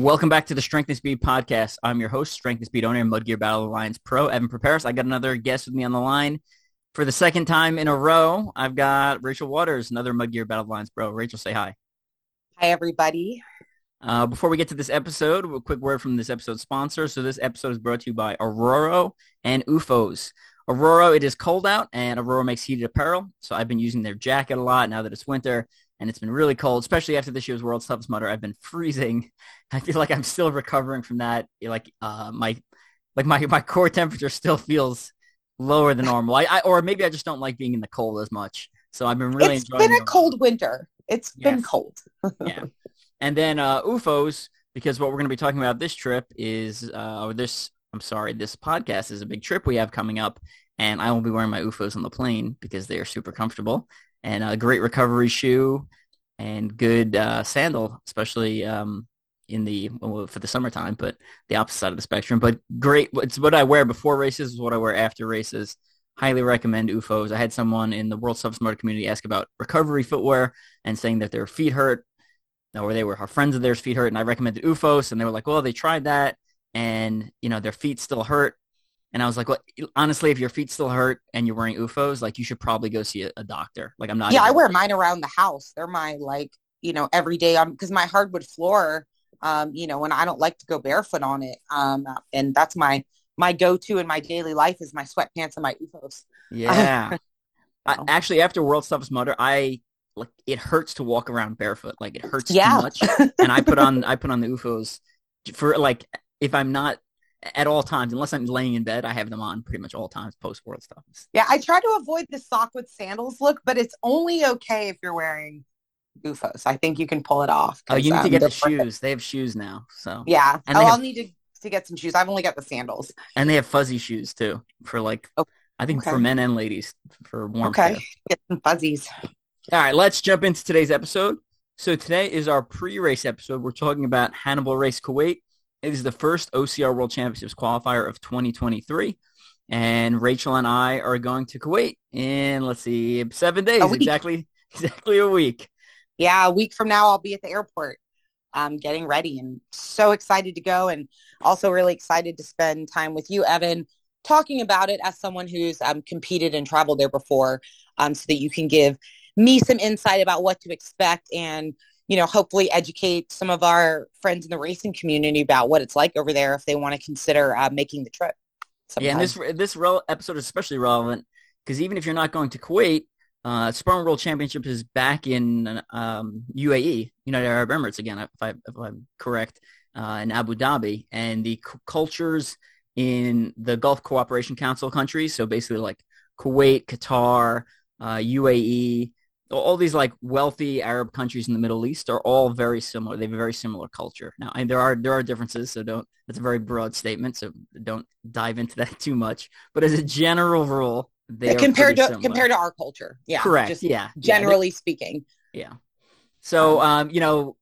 Welcome back to the Strength and Speed podcast. I'm your host, Strength and Speed owner and Mudgear Battle Alliance Pro, Evan Perperis. I got another guest with me on the line for the second time in a row. I've got Rachel Waters, another Mudgear Battle Alliance Pro. Rachel, say hi. Hi, everybody. Uh, before we get to this episode, a quick word from this episode's sponsor. So this episode is brought to you by ORORO and UFOs. ORORO, it is cold out, and ORORO makes heated apparel. So I've been using their jacket a lot now that it's winter and it's been really cold, especially after this year's World's Toughest Mudder. I've been freezing. I feel like I'm still recovering from that. Like uh, my like my my core temperature still feels lower than normal. I, I, or maybe I just don't like being in the cold as much. So I've been really it's been a cold winter. It's yes. been cold. yeah, and then uh, UFOs because what we're going to be talking about this trip is uh, or this. I'm sorry, this podcast is a big trip we have coming up, and I will be wearing my UFOs on the plane because they are super comfortable and a great recovery shoe and good uh, sandal, especially um, in the well, for the summertime, but the opposite side of the spectrum. But great, it's what I wear before races, is what I wear after races. Highly recommend UFOs. I had someone in the World Toughest Mudder community ask about recovery footwear and saying that their feet hurt, or they were friends of theirs feet hurt, and I recommended UFOs, and they were like, well, they tried that, and you know their feet still hurt, and I was like, well, honestly, if your feet still hurt and you're wearing UFOs, like you should probably go see a, a doctor. Like I'm not. Yeah, I wear mine around the house. They're my like, you know, every day on because my hardwood floor, um, you know, and I don't like to go barefoot on it. Um, and that's my my go-to in my daily life is my sweatpants and my UFOs. Yeah. I, actually, after World Toughest Mudder, I like it hurts to walk around barefoot. Like it hurts yeah. too much. and I put on I put on the UFOs for like if I'm not at all times, unless I'm laying in bed, I have them on pretty much all times post world stuff. Yeah, I try to avoid the sock with sandals look, but it's only okay if you're wearing UFOs. I think you can pull it off. Oh, you need um, to get the shoes. They have shoes now, so yeah. And oh, have... I'll need to to get some shoes. I've only got the sandals, and they have fuzzy shoes too for like oh, I think okay. for men and ladies for warm. Okay, get some fuzzies. All right, let's jump into today's episode. So today is our pre-race episode. We're talking about Hannibal Race Kuwait. It is the first OCR World Championships qualifier of 2023. And Rachel and I are going to Kuwait in, let's see, seven days, exactly, exactly a week. Yeah, a week from now, I'll be at the airport um, getting ready and so excited to go and also really excited to spend time with you, Evan, talking about it as someone who's um, competed and traveled there before um, so that you can give me some insight about what to expect and you know, hopefully educate some of our friends in the racing community about what it's like over there if they want to consider uh, making the trip. Sometime. Yeah, and this this re- episode is especially relevant because even if you're not going to Kuwait, uh, Spartan World Championship is back in um, UAE, United Arab Emirates again, if, I, am correct, uh, in Abu Dhabi, and the c- cultures in the Gulf Cooperation Council countries, so basically like Kuwait, Qatar, uh, UAE, all these like wealthy Arab countries in the Middle East are all very similar. They have a very similar culture. Now, and there are there are differences, so don't. That's a very broad statement, so don't dive into that too much. But as a general rule, they compared to similar. compared to our culture, yeah, correct, yeah, generally yeah, they, speaking, yeah. So, um, you know,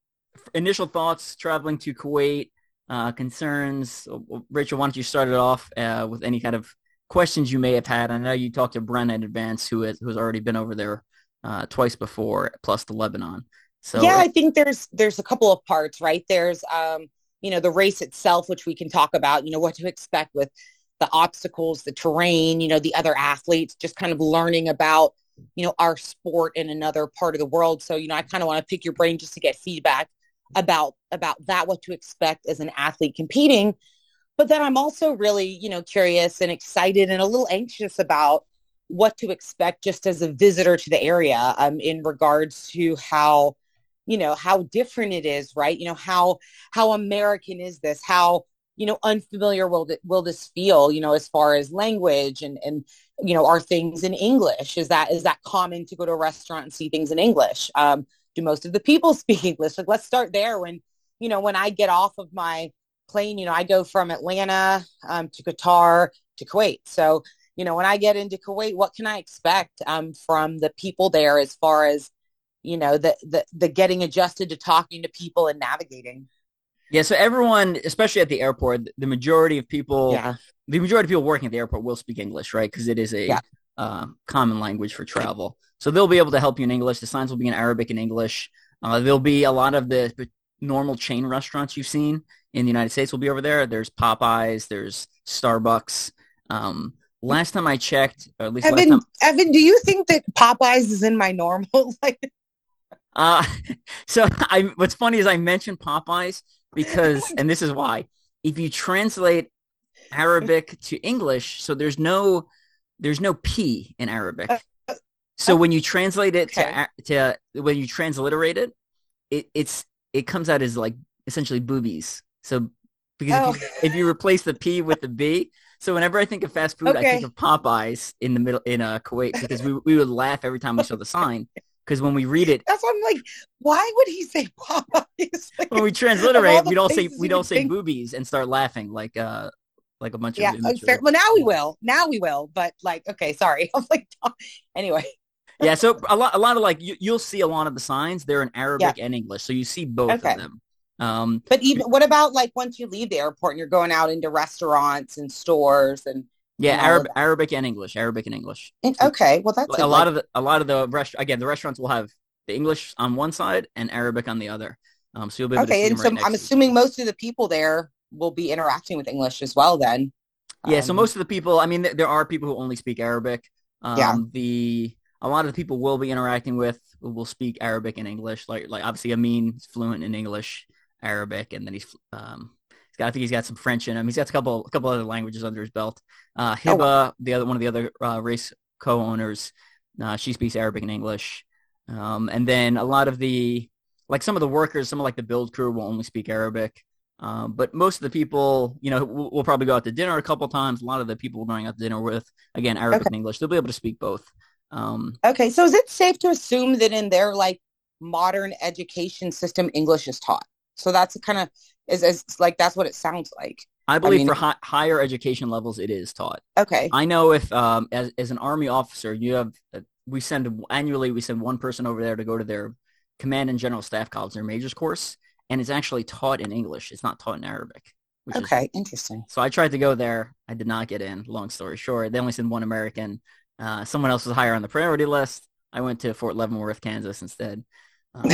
initial thoughts traveling to Kuwait, uh, concerns. Rachel, why don't you start it off uh, with any kind of questions you may have had? I know you talked to Brenna in advance, who has who's already been over there uh, twice before, plus the Lebanon. So yeah, I think there's there's a couple of parts, right? There's um, you know the race itself, which we can talk about. You know what to expect with the obstacles, the terrain, you know the other athletes, just kind of learning about you know our sport in another part of the world. So you know I kind of want to pick your brain just to get feedback about about that, what to expect as an athlete competing. But then I'm also really you know curious and excited and a little anxious about what to expect just as a visitor to the area um, in regards to how you know how different it is right? You know how how american is this? How you know unfamiliar will th- will this feel you know as far as language and and you know are things in english? Is that is that common to go to a restaurant and see things in english? Um do most of the people speak english? Like let's start there. When you know when i get off of my plane you know i go from atlanta um, to qatar to kuwait. So you know, when I get into Kuwait, what can I expect um, from the people there as far as, you know, the, the, the getting adjusted to talking to people and navigating? Yeah, so everyone, especially at the airport, the majority of people, yeah. the majority of people working at the airport will speak English, right? Because it is a yeah. uh, common language for travel. So they'll be able to help you in English. The signs will be in Arabic and English. Uh, there'll be a lot of the normal chain restaurants you've seen in the United States will be over there. There's Popeyes, there's Starbucks. Um, last time I checked, or at least Evan, last time, Evan, do you think that Popeyes is in my normal? like, uh, so I, what's funny is I mentioned Popeyes because, and this is why, if you translate Arabic to English, so there's no, there's no P in Arabic. Uh, So when you translate it Okay. to, to when you transliterate it, it it's it comes out as like essentially boobies. So because if, you, if you replace the P with the B, so whenever I think of fast food, I think of Popeyes in the middle in uh, Kuwait because we we would laugh every time we saw the sign because when we read it that's I'm like. Why would he say Popeyes? Like, when we transliterate, we'd all say you all say think- boobies and start laughing like uh like a bunch yeah, of yeah. well now we will. Now we will. But like, okay, sorry. I'm like, anyway. yeah. So a lot a lot of like you, you'll see a lot of the signs they're in Arabic and English, so you see both Okay. of them. Um, But even what about like once you leave the airport and you're going out into restaurants and stores and, yeah, And Arab. Arabic and English, Arabic and English. and okay, well that's a lot of the a lot of the rest again the restaurants will have the English on one side and Arabic on the other. Um, so you'll be able okay, see and so right I'm assuming most of the people there will be interacting with English as well. Then, Yeah, so Um, most of the people, I mean, th- there are people who only speak Arabic. Um, Yeah. The a lot of the people we'll be interacting with will speak Arabic and English. Like, like obviously, Amin is fluent in English, Arabic, and then he's um, he's got, I think he's got some French in him. He's got a couple a couple other languages under his belt. Uh, Oh, Hiba, the other one of the other uh, race co-owners, uh, she speaks Arabic and English. Um, and then a lot of the like some of the workers, some of like the build crew will only speak Arabic. Um, but most of the people, you know, we'll, we'll probably go out to dinner a couple times. A lot of the people we're going out to dinner with, again, Arabic Okay. and English, they'll be able to speak both. Um, okay, so is it safe to assume that in their like modern education system, English is taught? So that's kind of is, is like that's what it sounds like. I believe mean- for hi- higher education levels, it is taught. Okay, I know if, um, as, as an Army officer, you have, uh, we send annually, we send one person over there to go to their Command and General Staff College, their majors course, and it's actually taught in English. It's not taught in Arabic. Which is okay, interesting. So I tried to go there. I did not get in. Long story short, they only sent one American. Uh, someone else was higher on the priority list. I went to Fort Leavenworth, Kansas instead. Um,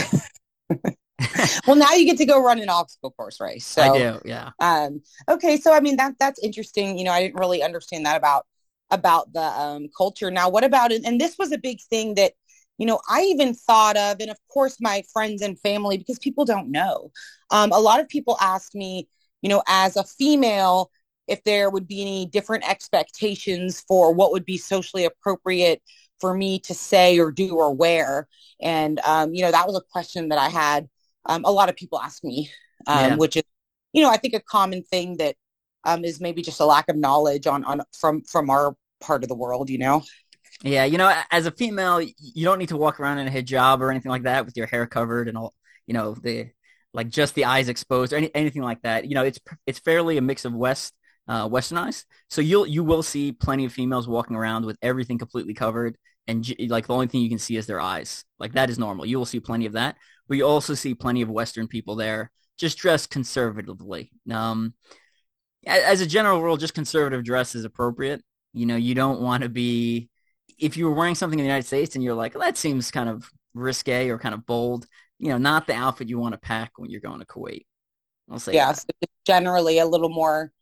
Well, now you get to go run an obstacle course race. So I do, yeah. um okay so i mean that that's interesting you know i didn't really understand that about about the um culture now what about it and this was a big thing that you know i even thought of and of course my friends and family because people don't know um a lot of people asked me you know as a female if there would be any different expectations for what would be socially appropriate for me to say or do or wear and um you know that was a question that i had um, a lot of people ask me um, Yeah. which is you know, I think a common thing that um, is maybe just a lack of knowledge on, on from from our part of the world, you know. Yeah, you know, as a female, you don't need to walk around in a hijab or anything like that with your hair covered and all, you know, the like just the eyes exposed or any, anything like that. You know, it's it's fairly a mix of West uh, Westernized, so you'll you will see plenty of females walking around with everything completely covered, and like the only thing you can see is their eyes. Like that is normal. You will see plenty of that, but you also see plenty of Western people there just dressed conservatively. Um, as a general rule, just conservative dress is appropriate. You know, you don't want to be if you were wearing something in the United States and you're like, well, that seems kind of risque or kind of bold, you know, not the outfit you want to pack when you're going to Kuwait. I'll say Yeah, so generally a little more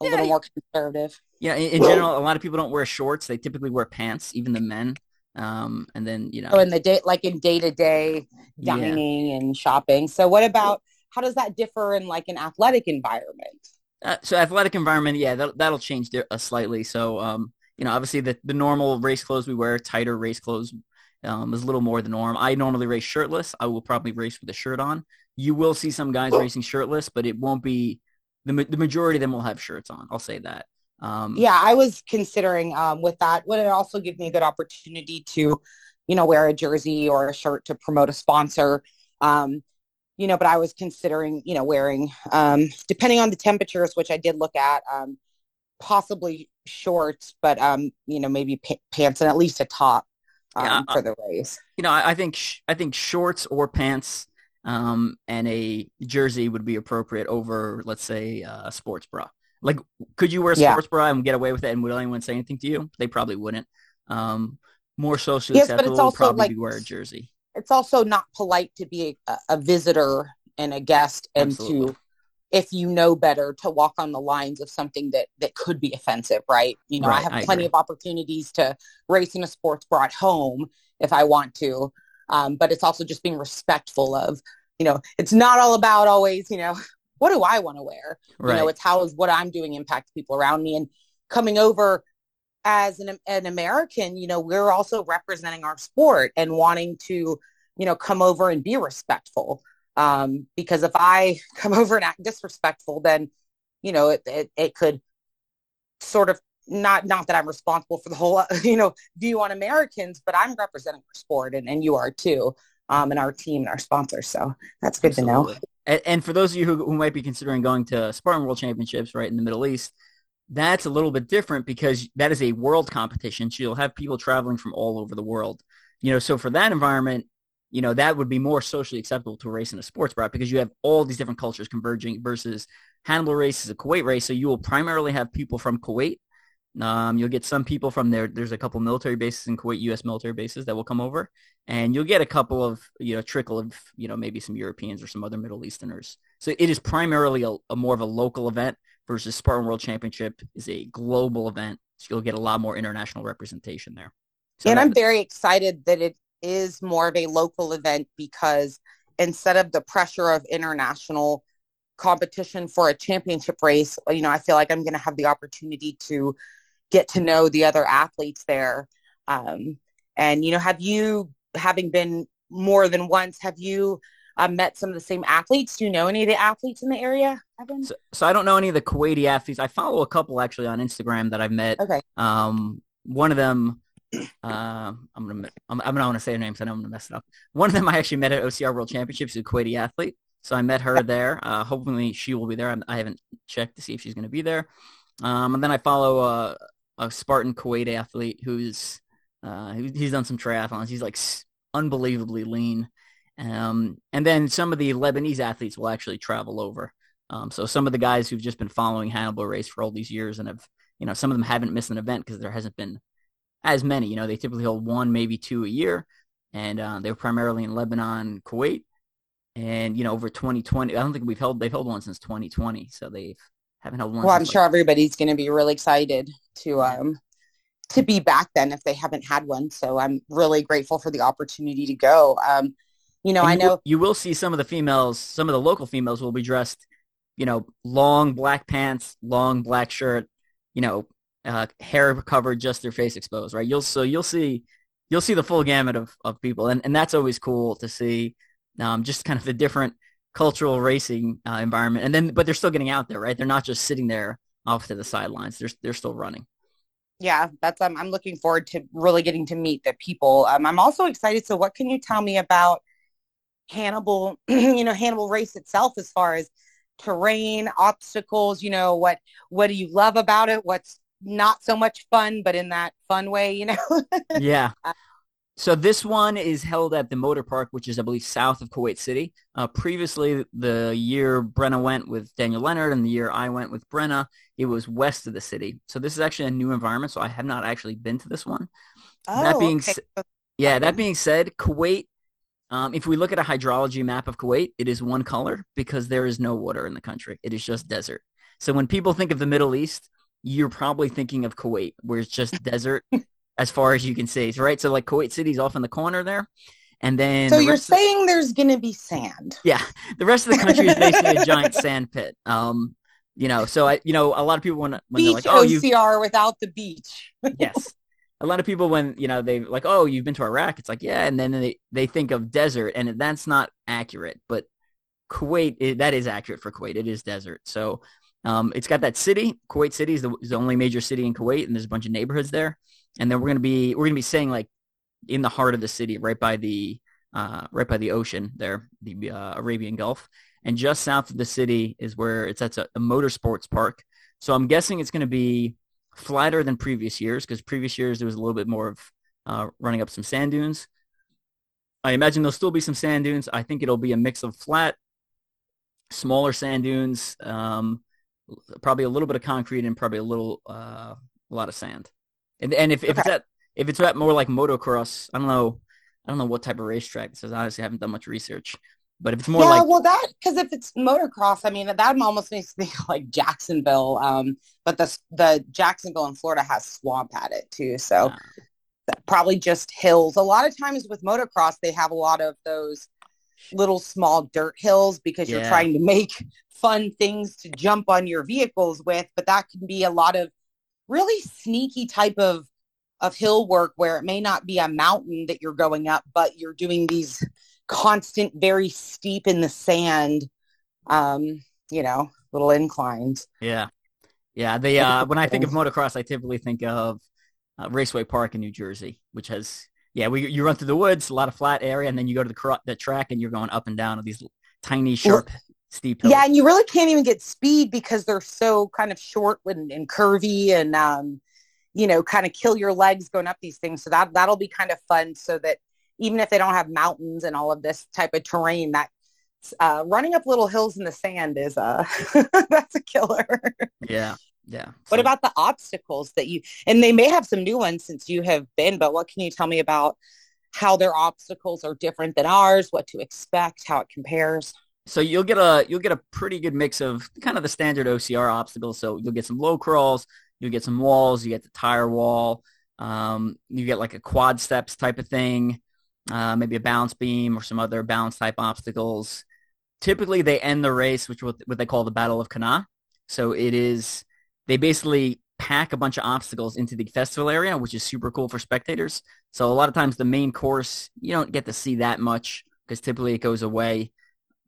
a Yeah. little more conservative. Yeah, in, in general, a lot of people don't wear shorts. They typically wear pants, even the men. Um, and then, you know, So in the day, like in day to day yeah. dining and shopping. So what about how does that differ in like an athletic environment? Uh, so athletic environment, yeah, that, that'll change uh, slightly. So, um, you know, obviously the, the normal race clothes we wear, tighter race clothes, um, is a little more the norm. I normally race shirtless. I will probably race with a shirt on. You will see some guys racing shirtless, but it won't be the the majority of them will have shirts on. I'll say that. Um, Yeah, I was considering um, with that. Would it also give me a good opportunity to, you know, wear a jersey or a shirt to promote a sponsor? Um, you know, but I was considering, you know, wearing, um, depending on the temperatures, which I did look at, um, possibly shorts, but um, you know, maybe pa- pants and at least a top um, Yeah, for the race. you know, I, I think sh- I think shorts or pants um, and a jersey would be appropriate over, let's say, uh, a sports bra. Like, could you wear a Yeah. sports bra and get away with it, and would anyone say anything to you? They probably wouldn't. Um, more socially Yes, but it's acceptable would also, probably like, be wear a jersey. It's also not polite to be a, a visitor and a guest and Absolutely. to if you know better to walk on the lines of something that that could be offensive right you know i have I plenty agree. of opportunities to race in a sports bra at home if i want to um, but it's also just being respectful of you know it's not all about always you know what do i want to wear? Right. you know it's how is what i'm doing impact people around me. And coming over as an, an american you know we're also representing our sport and wanting to you know come over and be respectful. Um because if i come over and act disrespectful then you know it, it, it could sort of not not that i'm responsible for the whole you know view on americans but i'm representing our sport and, and you are too. Um and our team and our sponsors. So that's good to know. Absolutely. And, and for those of you who, who might be considering going to Spartan World Championships, right in the Middle East, that's a little bit different because that is a world competition. So you'll have people traveling from all over the world. You know, so for that environment, you know, that would be more socially acceptable to race in a sports bra because you have all these different cultures converging versus Hannibal race is a Kuwait race. So you will primarily have people from Kuwait. Um, you'll get some people from there. There's a couple military bases in Kuwait, U.S. military bases that will come over, and you'll get a couple of you know trickle of you know maybe some Europeans or some other Middle Easterners. So it is primarily a, a more of a local event versus Spartan World Championship is a global event. So you'll get a lot more international representation there. So and I'm very excited that it is more of a local event because instead of the pressure of international competition for a championship race, you know, I feel like I'm going to have the opportunity to get to know the other athletes there. Um, and, you know, have you, having been more than once, have you uh, met some of the same athletes? Do you know any of the athletes in the area, Evan? so, so I don't know any of the Kuwaiti athletes. I follow a couple actually on Instagram that I've met. Okay. Um, one of them, uh, I'm gonna, I'm, I'm not gonna say her name, so I I'm gonna mess it up. One of them I actually met at OCR World Championships, a Kuwaiti athlete. So I met her there. Uh, hopefully she will be there. I'm, I haven't checked to see if she's gonna be there. Um, and then I follow uh, a Spartan Kuwait athlete who's, uh, he's done some triathlons. He's like unbelievably lean. Um, and then some of the Lebanese athletes will actually travel over. Um, so some of the guys who've just been following Hannibal race for all these years and have, you know, some of them haven't missed an event because there hasn't been as many. You know, they typically hold one, maybe two a year, and uh, they were primarily in Lebanon, Kuwait, and you know, over 2020. I don't think we've held they've held one since 2020, so they haven't held one. Well, I'm sure everybody's going to be really excited to um to be back then if they haven't had one. So I'm really grateful for the opportunity to go. Um, you know, And I you will- know. you will see some of the females, some of the local females will be dressed, you know, long black pants, long black shirt, you know, uh, hair covered, just their face exposed, right? You'll so you'll see you'll see the full gamut of, of people, and, and that's always cool to see. Um, just kind of the different cultural racing uh, environment, and then but they're still getting out there, right? They're not just sitting there off to the sidelines. They're they're still running. Yeah, that's um, I'm looking forward to really getting to meet the people. Um, I'm also excited. So, what can you tell me about Hannibal? you know, Hannibal race itself, as far as terrain, obstacles. You know, what what do you love about it? What's not so much fun, but in that fun way, you know? yeah. So this one is held at the Motor Park, which is, I believe, south of Kuwait City. Uh, previously, the year Brenna went with Daniel Leonard and the year I went with Brenna, it was west of the city. So this is actually a new environment. So I have not actually been to this one. Oh, that being okay. s- yeah, that being said, Kuwait, um, if we look at a hydrology map of Kuwait, it is one color because there is no water in the country. It is just desert. So when people think of the Middle East, you're probably thinking of Kuwait, where it's just desert as far as you can see, right? So like Kuwait City's off in the corner there, and then so the you're saying there's going to be sand. yeah, the rest of the country is basically a giant sand pit. Um, you know, so I, you know, a lot of people when when they're Beach like, oh, you OCR without the beach. yes. A lot of people when, you know, they like, oh, you've been to Iraq. It's like, yeah. And then they, they think of desert and that's not accurate, but Kuwait, it, that is accurate for Kuwait. It is desert. So um, it's got that city. Kuwait City is the, is the only major city in Kuwait and there's a bunch of neighborhoods there. And then we're to be, we're to be staying like in the heart of the city, right by the, uh, right by the ocean there, the uh, Arabian Gulf. And just south of the city is where it's at a, a motorsports park. So I'm guessing it's going to be flatter than previous years because previous years there was a little bit more of uh, running up some sand dunes. I imagine there'll still be some sand dunes. I think it'll be a mix of flat, smaller sand dunes, um, probably a little bit of concrete and probably a little, uh, a lot of sand. And and if, if it's at if it's at more like motocross, I don't know, I don't know what type of racetrack this is. Honestly, I haven't done much research. But if it's more yeah, like well, that because if it's motocross, I mean, that almost makes me think like Jacksonville. Um, but the the Jacksonville in Florida has swamp at it too, so uh, probably just hills. A lot of times with motocross, they have a lot of those little small dirt hills because you're trying to make fun things to jump on your vehicles with. But that can be a lot of really sneaky type of of hill work where it may not be a mountain that you're going up, but you're doing these constant, very steep in the sand, um, you know, little inclines. yeah, yeah. They uh, when I think of motocross, I typically think of uh, Raceway Park in New Jersey, which has yeah, we you run through the woods, a lot of flat area, and then you go to the the track and you're going up and down of these tiny, sharp, steep hills. Yeah, and you really can't even get speed because they're so kind of short and, and curvy and um, you know, kind of kill your legs going up these things. So that that'll be kind of fun so that even if they don't have mountains and all of this type of terrain, that uh, running up little hills in the sand is uh that's a killer. yeah, yeah. What So- about the obstacles that you and they may have some new ones since you have been, but what can you tell me about how their obstacles are different than ours, what to expect, how it compares? So you'll get a you'll get a pretty good mix of kind of the standard OCR obstacles. So you'll get some low crawls, you'll get some walls, you get the tire wall, um, you get like a quad steps type of thing, uh, maybe a balance beam or some other balance type obstacles. Typically, they end the race, which what, what they call the Battle of Cannae. So it is they basically pack a bunch of obstacles into the festival area, which is super cool for spectators. So a lot of times the main course you don't get to see that much because typically it goes away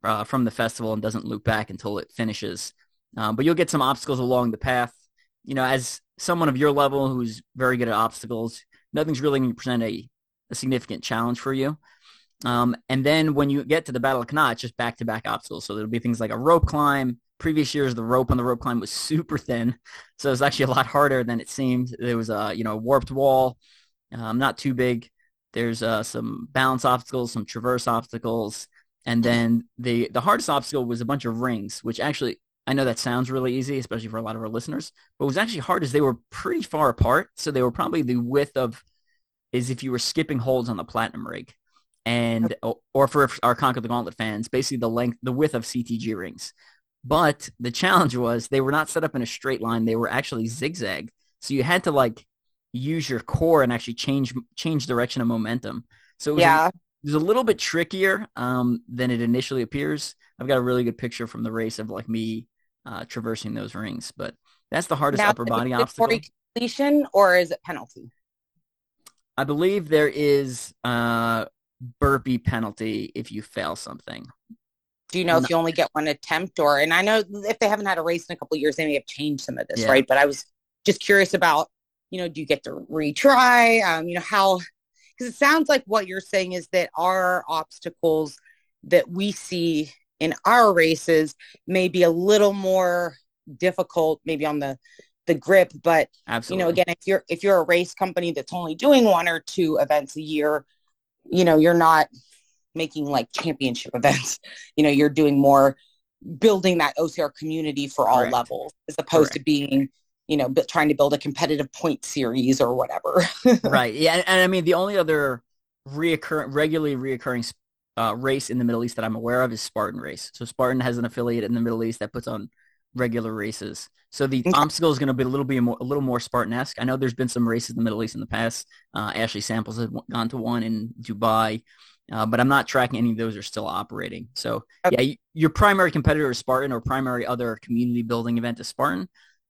uh, from the festival and doesn't loop back until it finishes. Um, but you'll get some obstacles along the path. You know, as someone of your level who's very good at obstacles, nothing's really going to present a, a significant challenge for you. Um, and then when you get to the Battle of Cannae, it's just back-to-back obstacles. So there'll be things like a rope climb. Previous years, the rope on the rope climb was super thin, so it was actually a lot harder than it seemed. There was a you know warped wall, um, not too big. There's uh, some balance obstacles, some traverse obstacles, and then the the hardest obstacle was a bunch of rings, which actually I know that sounds really easy, especially for a lot of our listeners. But what was actually hard is they were pretty far apart, so they were probably the width of is if you were skipping holds on the platinum rig, and or for our Conquer the Gauntlet fans, basically the length, the width of CTG rings. But the challenge was they were not set up in a straight line; they were actually zigzag. So you had to like use your core and actually change change direction of momentum. So it was Yeah. Was a little bit trickier um, than it initially appears. I've got a really good picture from the race of like me uh, traversing those rings, but that's the hardest Now, upper is it body obstacle. completion or is it penalty? I believe there is a burpee penalty if you fail something. Do you know No. if you only get one attempt or, and I know if they haven't had a race in a couple of years, they may have changed some of this, Yeah. right? But I was just curious about, you know, do you get to retry? Um, you know, how, because it sounds like what you're saying is that our obstacles that we see in our races may be a little more difficult, maybe on the, the grip, but Absolutely. you know again if you're if you're a race company that's only doing one or two events a year you know you're not making like championship events you know you're doing more building that ocr community for all Correct. levels as opposed to being you know bu- trying to build a competitive point series or whatever right. Yeah. And, and I mean, the only other reoccurring, regularly reoccurring uh, race in the Middle East that I'm aware of is Spartan Race. So Spartan has an affiliate in the Middle East that puts on regular races. So the Okay. obstacle is going to be a little bit more, a little more Spartan-esque. I know there's been some races in the Middle East in the past. Uh, Ashley Samples has gone to one in Dubai, uh, but I'm not tracking any of those are still operating. So Okay. yeah, your primary competitor is Spartan or primary other community building event is Spartan,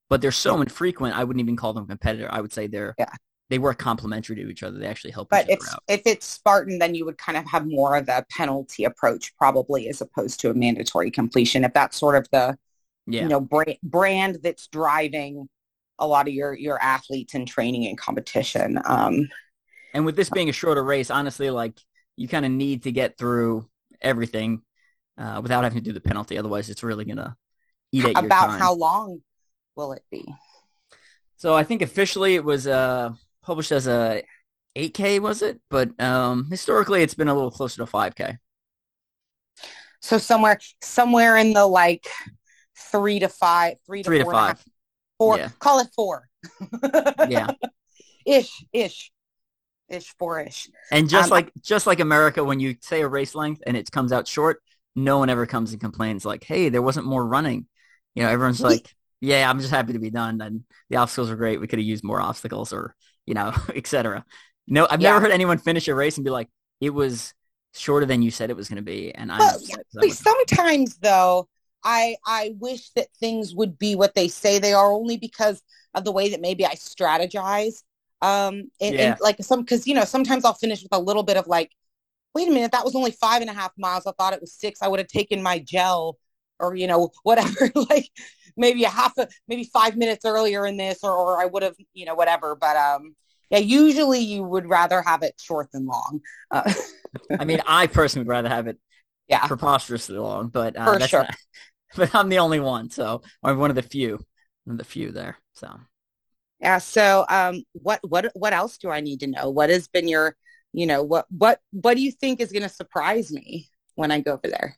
but they're so infrequent. I wouldn't even call them competitor. I would say they're, Yeah. they work complementary to each other. They actually help but each if other out. if it's spartan then you would kind of have more of a penalty approach probably as opposed to a mandatory completion if that's sort of the Yeah. you know brand, brand that's driving a lot of your your athletes in training and competition um And with this being a shorter race, honestly, like you kind of need to get through everything uh, without having to do the penalty. Otherwise, it's really gonna eat at your about time. how long will it be So I think officially it was uh, published as a 8K, was it? But um, historically, it's been a little closer to 5K. so somewhere somewhere in the like three to five three to Three to four half- five. four Yeah. call it four Yeah. ish ish ish four ish And just Um, like just like America, when you say a race length and it comes out short, no one ever comes and complains like, "Hey, there wasn't more running." You know, everyone's like, "Yeah, I'm just happy to be done." And the obstacles are great. We could have used more obstacles, or you know, etc. No, I've yeah. never heard anyone finish a race and be like, "It was shorter than you said it was going to be." And I'm well, yeah, sometimes though, I I wish that things would be what they say they are, only because of the way that maybe I strategize. Um, and, yeah. and like some, because you know, sometimes I'll finish with a little bit of like, wait a minute, that was only five and a half miles. I thought it was six. I would have taken my gel or you know whatever like maybe a half a maybe five minutes earlier in this or, or i would have you know whatever but um yeah usually you would rather have it short than long. Uh, i mean i personally would rather have it yeah. preposterously long but uh, for sure. not, but i'm the only one so i'm one of the few one of the few there so. Yeah so um what what what else do i need to know? What has been your you know what what what do you think is going to surprise me when i go over there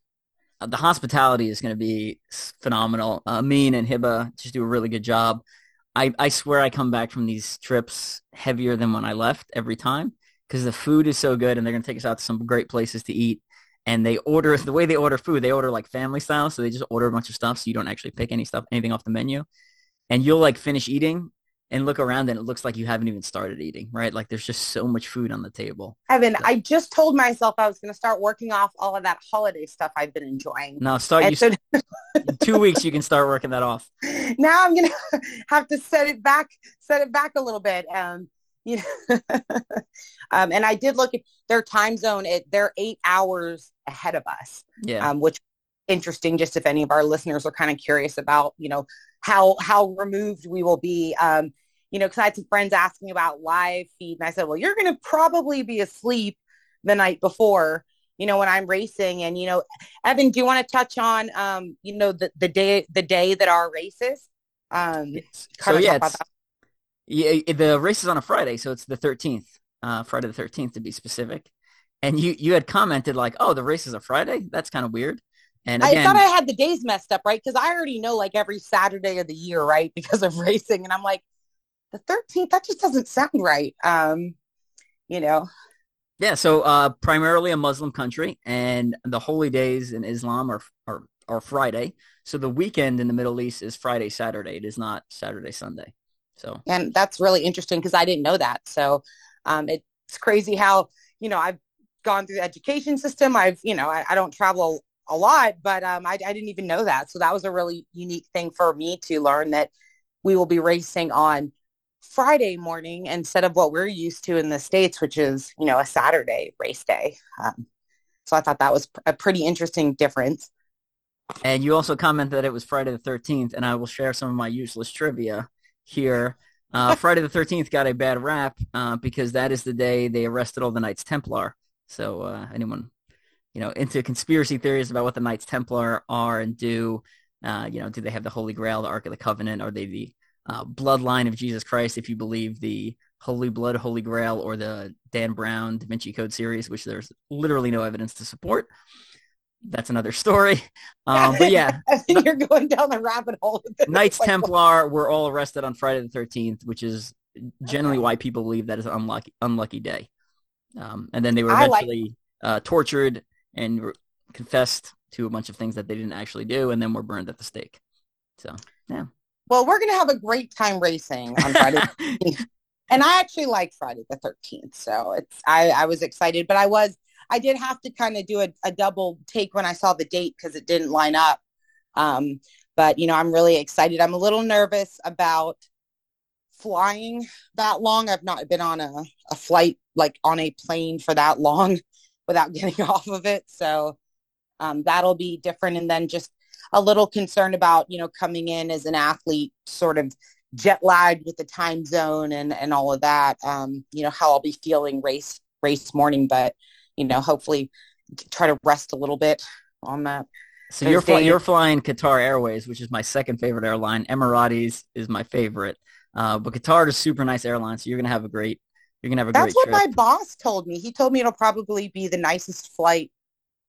the hospitality is going to be phenomenal. Uh, Amin and Hiba just do a really good job. I, I swear I come back from these trips heavier than when I left every time because the food is so good and they're going to take us out to some great places to eat. And they order the way they order food, they order like family style. So they just order a bunch of stuff. So you don't actually pick any stuff, anything off the menu. And you'll like finish eating and look around and it looks like you haven't even started eating, right? Like there's just so much food on the table. Evan, so. I just told myself I was going to start working off all of that holiday stuff I've been enjoying. No, start you, so- two weeks you can start working that off. Now I'm going to have to set it back, set it back a little bit. Um, you know, um, and I did look at their time zone. It, they're eight hours ahead of us. Yeah. Um, which interesting just if any of our listeners are kind of curious about, you know, how how removed we will be. Um, you know, because I had some friends asking about live feed, and I said, well, you're going to probably be asleep the night before, you know, when I'm racing. And you know, Evan, do you want to touch on, um, you know, the the day the day that our race is? Um, so yeah, yeah, the race is on a Friday, so it's the 13th, uh, Friday the 13th to be specific. And you you had commented like, oh, the race is a Friday. That's kind of weird. And again, I thought I had the days messed up, right? Because I already know like every Saturday of the year, right? Because of racing, and I'm like, the 13th, that just doesn't sound right. Um, you know. Yeah, so uh, primarily a Muslim country, and the holy days in Islam are, are are Friday. So the weekend in the Middle East is Friday, Saturday. It is not Saturday, Sunday. So and that's really interesting because I didn't know that. So um, it's crazy how you know I've gone through the education system. I've you know I, I don't travel a lot, but um, I, I didn't even know that. So that was a really unique thing for me to learn that we will be racing on Friday morning instead of what we're used to in the States, which is, you know, a Saturday race day. Um, so I thought that was a pretty interesting difference. And you also commented that it was Friday the 13th, and I will share some of my useless trivia here. Uh, Friday the 13th got a bad rap uh, because that is the day they arrested all the Knights Templar. So uh, anyone, you know, into conspiracy theories about what the Knights Templar are and do, uh, you know, do they have the Holy Grail, the Ark of the Covenant? Are they the uh, bloodline of Jesus Christ if you believe the Holy Blood, Holy Grail, or the Dan Brown Da Vinci Code series, which there's literally no evidence to support. That's another story. Um, but yeah, you're going down the rabbit hole. Knights like, Templar were all arrested on Friday the 13th, which is generally why people believe that is an unlucky, unlucky day. Um, and then they were eventually like- uh, tortured and re- confessed to a bunch of things that they didn't actually do, and then were burned at the stake. So, yeah. Well, we're going to have a great time racing on Friday. and I actually like Friday the 13th. So it's, I, I was excited, but I was, I did have to kind of do a, a double take when I saw the date because it didn't line up. Um, but, you know, I'm really excited. I'm a little nervous about flying that long. I've not been on a, a flight, like on a plane for that long without getting off of it. So um, that'll be different. And then just a little concerned about, you know, coming in as an athlete sort of jet lagged with the time zone and, and all of that, um, you know, how I'll be feeling race, race morning, but, you know, hopefully try to rest a little bit on that. So you're, fly, you're flying Qatar Airways, which is my second favorite airline. Emirates is my favorite. Uh, but Qatar is a super nice airline, so you're gonna have a great you're gonna have a That's great. That's what my boss told me. He told me it'll probably be the nicest flight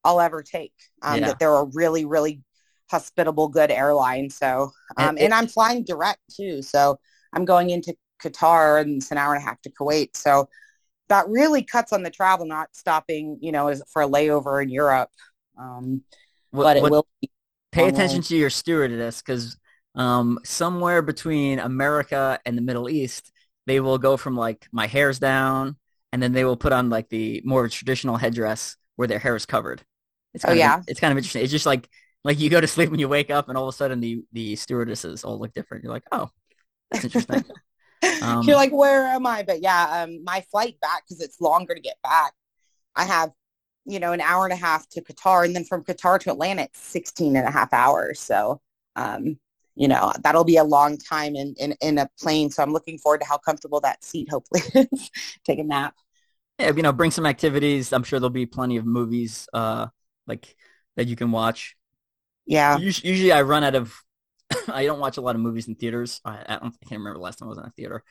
I'll ever take. Um, yeah. That they're a really really hospitable, good airline. So, um, and, I'm flying direct too. So I'm going into Qatar and it's an hour and a half to Kuwait. So that really cuts on the travel, not stopping, you know, for a layover in Europe. Um, what, but it what, will pay attention to your stewardess because um, somewhere between America and the Middle East, they will go from like my hair's down, and then they will put on like the more traditional headdress where their hair is covered. It's oh, kind oh of, yeah, it's kind of interesting. It's just like like you go to sleep and you wake up, and all of a sudden the the stewardesses all look different. You're like, oh, that's interesting. um, You're like, where am I? But yeah, um, my flight back because it's longer to get back. I have you know, an hour and a half to Qatar. And then from Qatar to Atlanta, it's 16 and a half hours. So, um, you know, that'll be a long time in, in, in a plane. So I'm looking forward to how comfortable that seat hopefully is. Take a nap. Yeah, you know, bring some activities. I'm sure there'll be plenty of movies uh, like that you can watch. Yeah. Usually I run out of, I don't watch a lot of movies in theaters. I, I, don't, I can't remember the last time I was in a theater.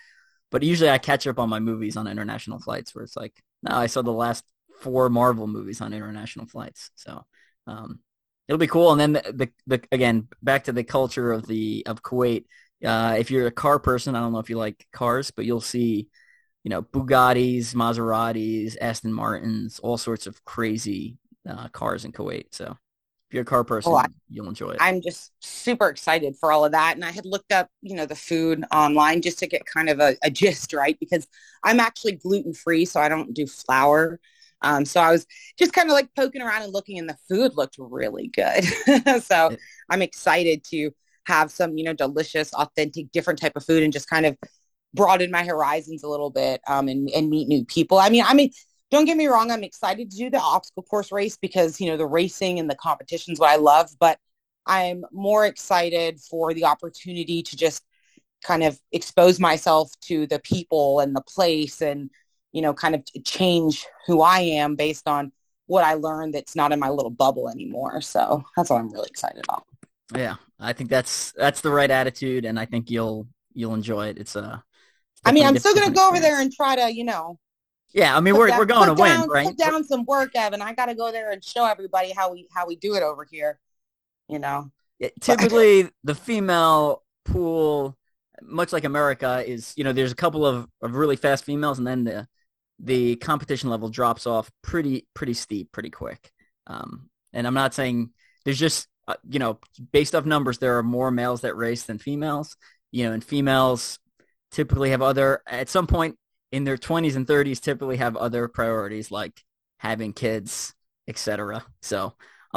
But usually I catch up on my movies on international flights where it's like, no, I saw the last four Marvel movies on international flights. So um, it'll be cool. And then the, the, the, again back to the culture of the of Kuwait. Uh, if you're a car person, I don't know if you like cars, but you'll see, you know, Bugattis, Maseratis, Aston Martins, all sorts of crazy uh, cars in Kuwait. So if you're a car person, oh, I, you'll enjoy it. I'm just super excited for all of that. And I had looked up, you know, the food online just to get kind of a, a gist, right? Because I'm actually gluten free, so I don't do flour. Um, so I was just kind of like poking around and looking and the food looked really good. so I'm excited to have some, you know, delicious, authentic, different type of food and just kind of broaden my horizons a little bit um, and, and meet new people. I mean, I mean, don't get me wrong. I'm excited to do the obstacle course race because, you know, the racing and the competitions what I love, but I'm more excited for the opportunity to just kind of expose myself to the people and the place and you know, kind of change who I am based on what I learned that's not in my little bubble anymore. So that's what I'm really excited about. Yeah, I think that's that's the right attitude, and I think you'll you'll enjoy it. It's a. Uh, mean, I'm still gonna go over there and try to, you know. Yeah, I mean, we're we're going to down, win, right? Put down some work, Evan. I got to go there and show everybody how we how we do it over here. You know. Yeah, typically, the female pool, much like America, is you know there's a couple of, of really fast females, and then the the competition level drops off pretty pretty steep pretty quick. Um, and I'm not saying there's just uh, you know based off numbers there are more males that race than females. You know, and females typically have other at some point in their 20s and 30s typically have other priorities like having kids, etc. So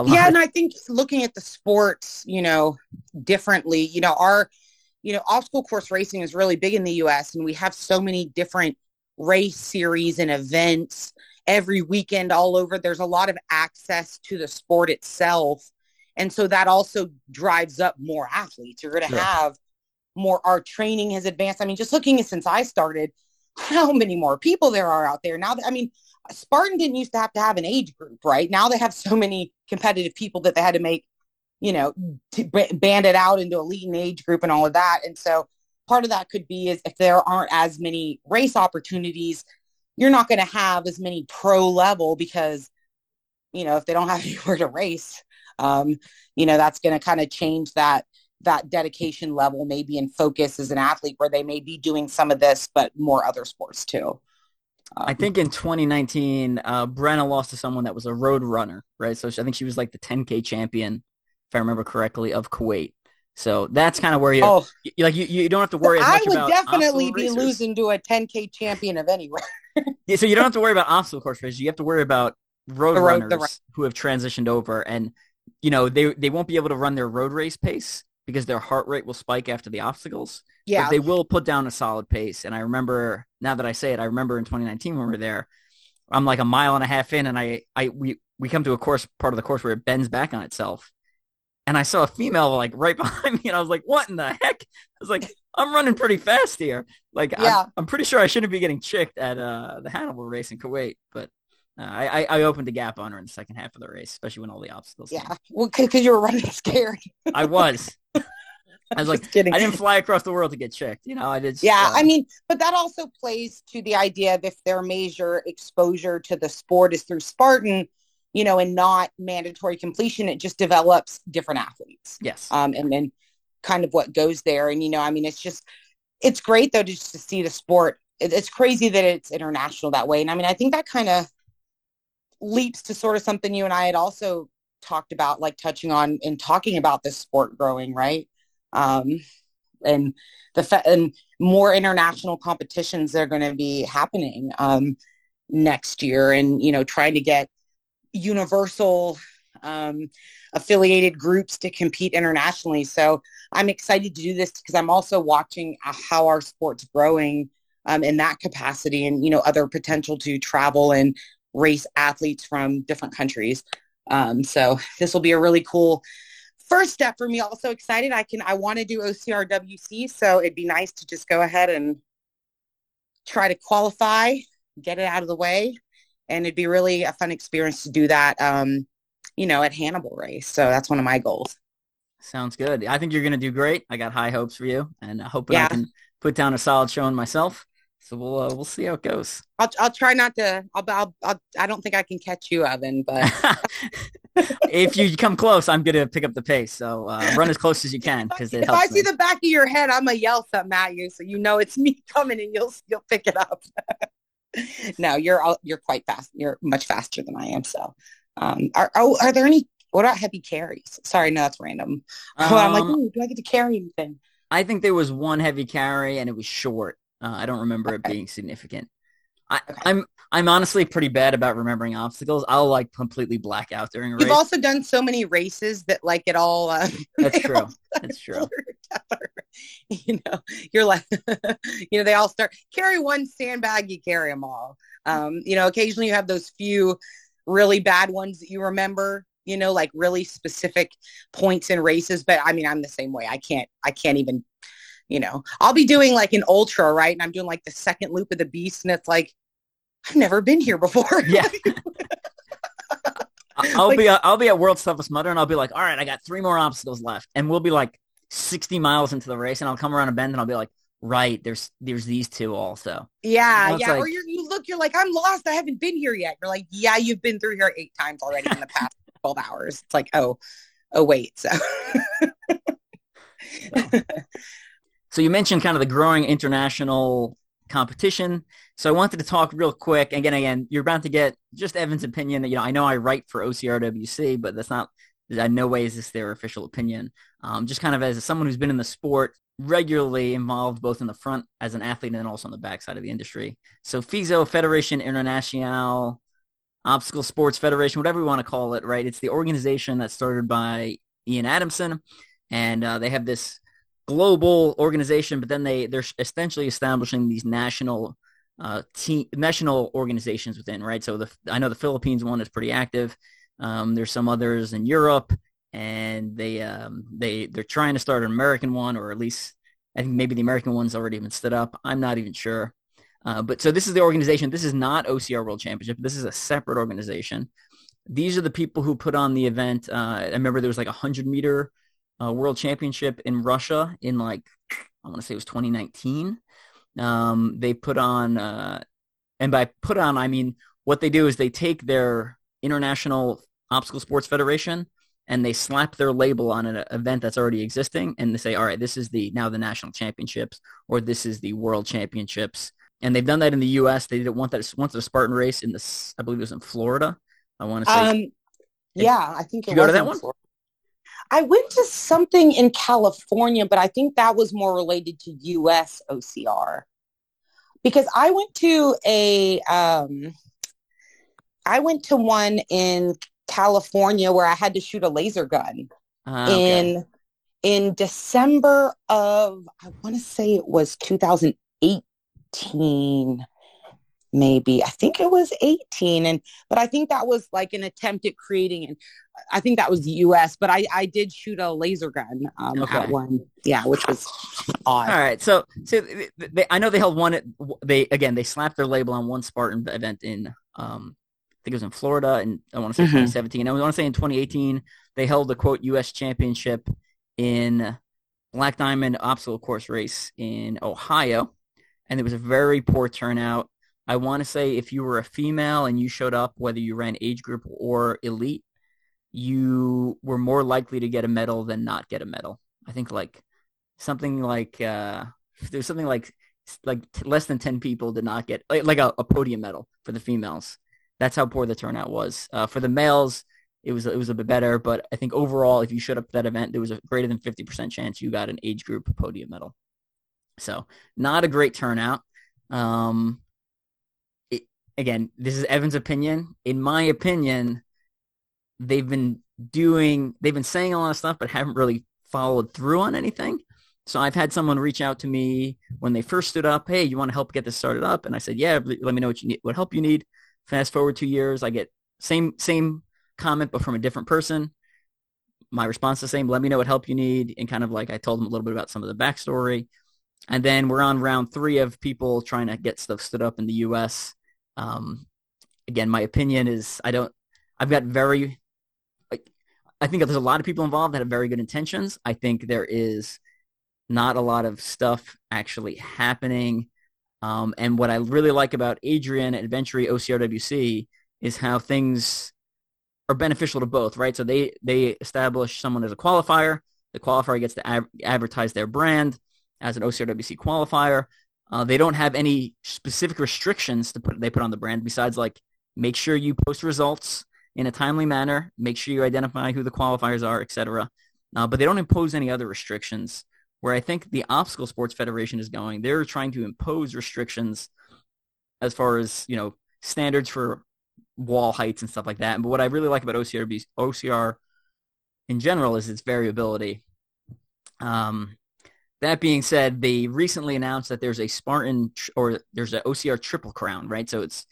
yeah, and I think looking at the sports, you know, differently, you know, our you know, obstacle course racing is really big in the US and we have so many different race series and events every weekend all over. There's a lot of access to the sport itself. And so that also drives up more athletes. You're going to yeah. have more, our training has advanced. I mean, just looking at since I started, how many more people there are out there now. I mean, Spartan didn't used to have to have an age group, right? Now they have so many competitive people that they had to make, you know, to band it out into elite and age group and all of that. And so part of that could be is if there aren't as many race opportunities, you're not going to have as many pro level because, you know, if they don't have anywhere to race, um, you know, that's going to kind of change that that dedication level maybe in focus as an athlete where they may be doing some of this but more other sports too um, i think in 2019 uh, brenna lost to someone that was a road runner right so i think she was like the 10k champion if i remember correctly of kuwait so that's kind of where you, oh, like you, you don't have to worry. I would definitely be racers. losing to a 10k champion of anywhere. yeah, so you don't have to worry about obstacle course racers. You have to worry about road, road runners the, who have transitioned over, and you know they they won't be able to run their road race pace because their heart rate will spike after the obstacles. Yeah, they will put down a solid pace. And I remember now that I say it, I remember in 2019 when we were there, I'm like a mile and a half in, and I I we we come to a course part of the course where it bends back on itself and I saw a female like right behind me, and I was like, "What in the heck?" I was like, "I'm running pretty fast here. Like, yeah. I'm, I'm pretty sure I shouldn't be getting chicked at uh, the Hannibal race in Kuwait, but." Uh, I, I opened the gap on her in the second half of the race, especially when all the obstacles. Yeah, came. well, because you were running scared. I was. I was like, kidding. I didn't fly across the world to get checked. You know, I did. Yeah, uh, I mean, but that also plays to the idea of if their major exposure to the sport is through Spartan, you know, and not mandatory completion, it just develops different athletes. Yes. Um, and then kind of what goes there. And, you know, I mean, it's just, it's great though, to just to see the sport. It's crazy that it's international that way. And I mean, I think that kind of leaps to sort of something you and I had also talked about like touching on and talking about this sport growing, right? Um, and the fa- and more international competitions that are going to be happening um, next year, and you know, trying to get universal um, affiliated groups to compete internationally. So I'm excited to do this because I'm also watching how our sport's growing um, in that capacity, and you know, other potential to travel and race athletes from different countries. Um, so this will be a really cool first step for me. Also excited. I can, I want to do OCRWC. So it'd be nice to just go ahead and try to qualify, get it out of the way. And it'd be really a fun experience to do that, um, you know, at Hannibal race. So that's one of my goals. Sounds good. I think you're going to do great. I got high hopes for you and I hope yeah. I can put down a solid showing myself. So we'll uh, we'll see how it goes. I'll I'll try not to. I'll, I'll, I'll I don't think I can catch you, Evan. But if you come close, I'm gonna pick up the pace. So uh, run as close as you can because if I see me. the back of your head, I'm gonna yell something at you, so you know it's me coming, and you'll you'll pick it up. no, you're you're quite fast. You're much faster than I am. So, um, are are, are there any? What about heavy carries? Sorry, no, that's random. Um, I'm like, do I get to carry anything? I think there was one heavy carry, and it was short. Uh, I don't remember it being significant. I, okay. I'm I'm honestly pretty bad about remembering obstacles. I'll like completely black out during a race. You've also done so many races that like it all. Uh, That's true. That's true. You know, you're like, you know, they all start carry one sandbag, you carry them all. Um, you know, occasionally you have those few really bad ones that you remember. You know, like really specific points in races. But I mean, I'm the same way. I can't. I can't even you know, I'll be doing like an ultra, right? And I'm doing like the second loop of the beast and it's like, I've never been here before. Yeah. I'll like, be I'll be at World's Toughest Mudder and I'll be like, all right, I got three more obstacles left, and we'll be like 60 miles into the race, and I'll come around a bend and I'll be like, right, there's there's these two also. Yeah, you know, yeah. Like, or you you look, you're like, I'm lost. I haven't been here yet. You're like, yeah, you've been through here eight times already in the past 12 hours. It's like, oh, oh wait, so. so. So you mentioned kind of the growing international competition. So I wanted to talk real quick. Again, again, you're about to get just Evan's opinion. You know, I know I write for OCRWC, but that's not, in no way is this their official opinion. Um, just kind of as someone who's been in the sport regularly involved both in the front as an athlete and also on the backside of the industry. So FISO, Federation Internationale, Obstacle Sports Federation, whatever we want to call it, right? It's the organization that started by Ian Adamson. And uh, they have this global organization, but then they they're essentially establishing these national uh, team national organizations within, right? So the I know the Philippines one is pretty active. Um, there's some others in Europe, and they um, they they're trying to start an American one, or at least I think maybe the American one's already been stood up. I'm not even sure. Uh, but so this is the organization. This is not OCR World Championship. This is a separate organization. These are the people who put on the event. Uh, I remember there was like a hundred meter uh, World Championship in Russia in like I want to say it was 2019. Um, they put on, uh, and by put on I mean what they do is they take their International Obstacle Sports Federation and they slap their label on an event that's already existing and they say, all right, this is the now the national championships or this is the world championships. And they've done that in the U.S. They did it once that once the Spartan race in this, I believe it was in Florida. I want to say. Um, yeah, I think it you go to that one. Florida. I went to something in California, but I think that was more related to US OCR. Because I went to a um I went to one in California where I had to shoot a laser gun uh, okay. in in December of I want to say it was 2018 maybe i think it was 18 and but i think that was like an attempt at creating and i think that was the us but i i did shoot a laser gun um, okay. at one yeah which was odd all right so so they, i know they held one they again they slapped their label on one spartan event in um i think it was in florida and i want to say mm-hmm. 2017 i want to say in 2018 they held the quote us championship in black diamond obstacle course race in ohio and there was a very poor turnout I want to say if you were a female and you showed up, whether you ran age group or elite, you were more likely to get a medal than not get a medal. I think like something like uh, there's something like like less than 10 people did not get like, a, a, podium medal for the females. That's how poor the turnout was. Uh, for the males, it was it was a bit better. But I think overall, if you showed up that event, there was a greater than 50% chance you got an age group podium medal. So not a great turnout. Um, again, this is Evan's opinion. In my opinion, they've been doing, they've been saying a lot of stuff, but haven't really followed through on anything. So I've had someone reach out to me when they first stood up. Hey, you want to help get this started up? And I said, yeah, let me know what you need, what help you need. Fast forward two years, I get same same comment, but from a different person. My response is the same. Let me know what help you need, and kind of like I told them a little bit about some of the backstory. And then we're on round three of people trying to get stuff stood up in the U.S. Um, again, my opinion is I don't. I've got very. I think there's a lot of people involved that have very good intentions. I think there is not a lot of stuff actually happening. Um, and what I really like about Adrian at Venturi OCRWC is how things are beneficial to both, right? So they they establish someone as a qualifier. The qualifier gets to ad- advertise their brand as an OCRWC qualifier. Uh, they don't have any specific restrictions to put they put on the brand besides like make sure you post results in a timely manner, make sure you identify who the qualifiers are, etc. Uh, but they don't impose any other restrictions where I think the Obstacle Sports Federation is going. They're trying to impose restrictions as far as, you know, standards for wall heights and stuff like that. But what I really like about OCR, OCR in general is its variability. Um, that being said, they recently announced that there's a Spartan or there's an OCR Triple Crown, right? So it's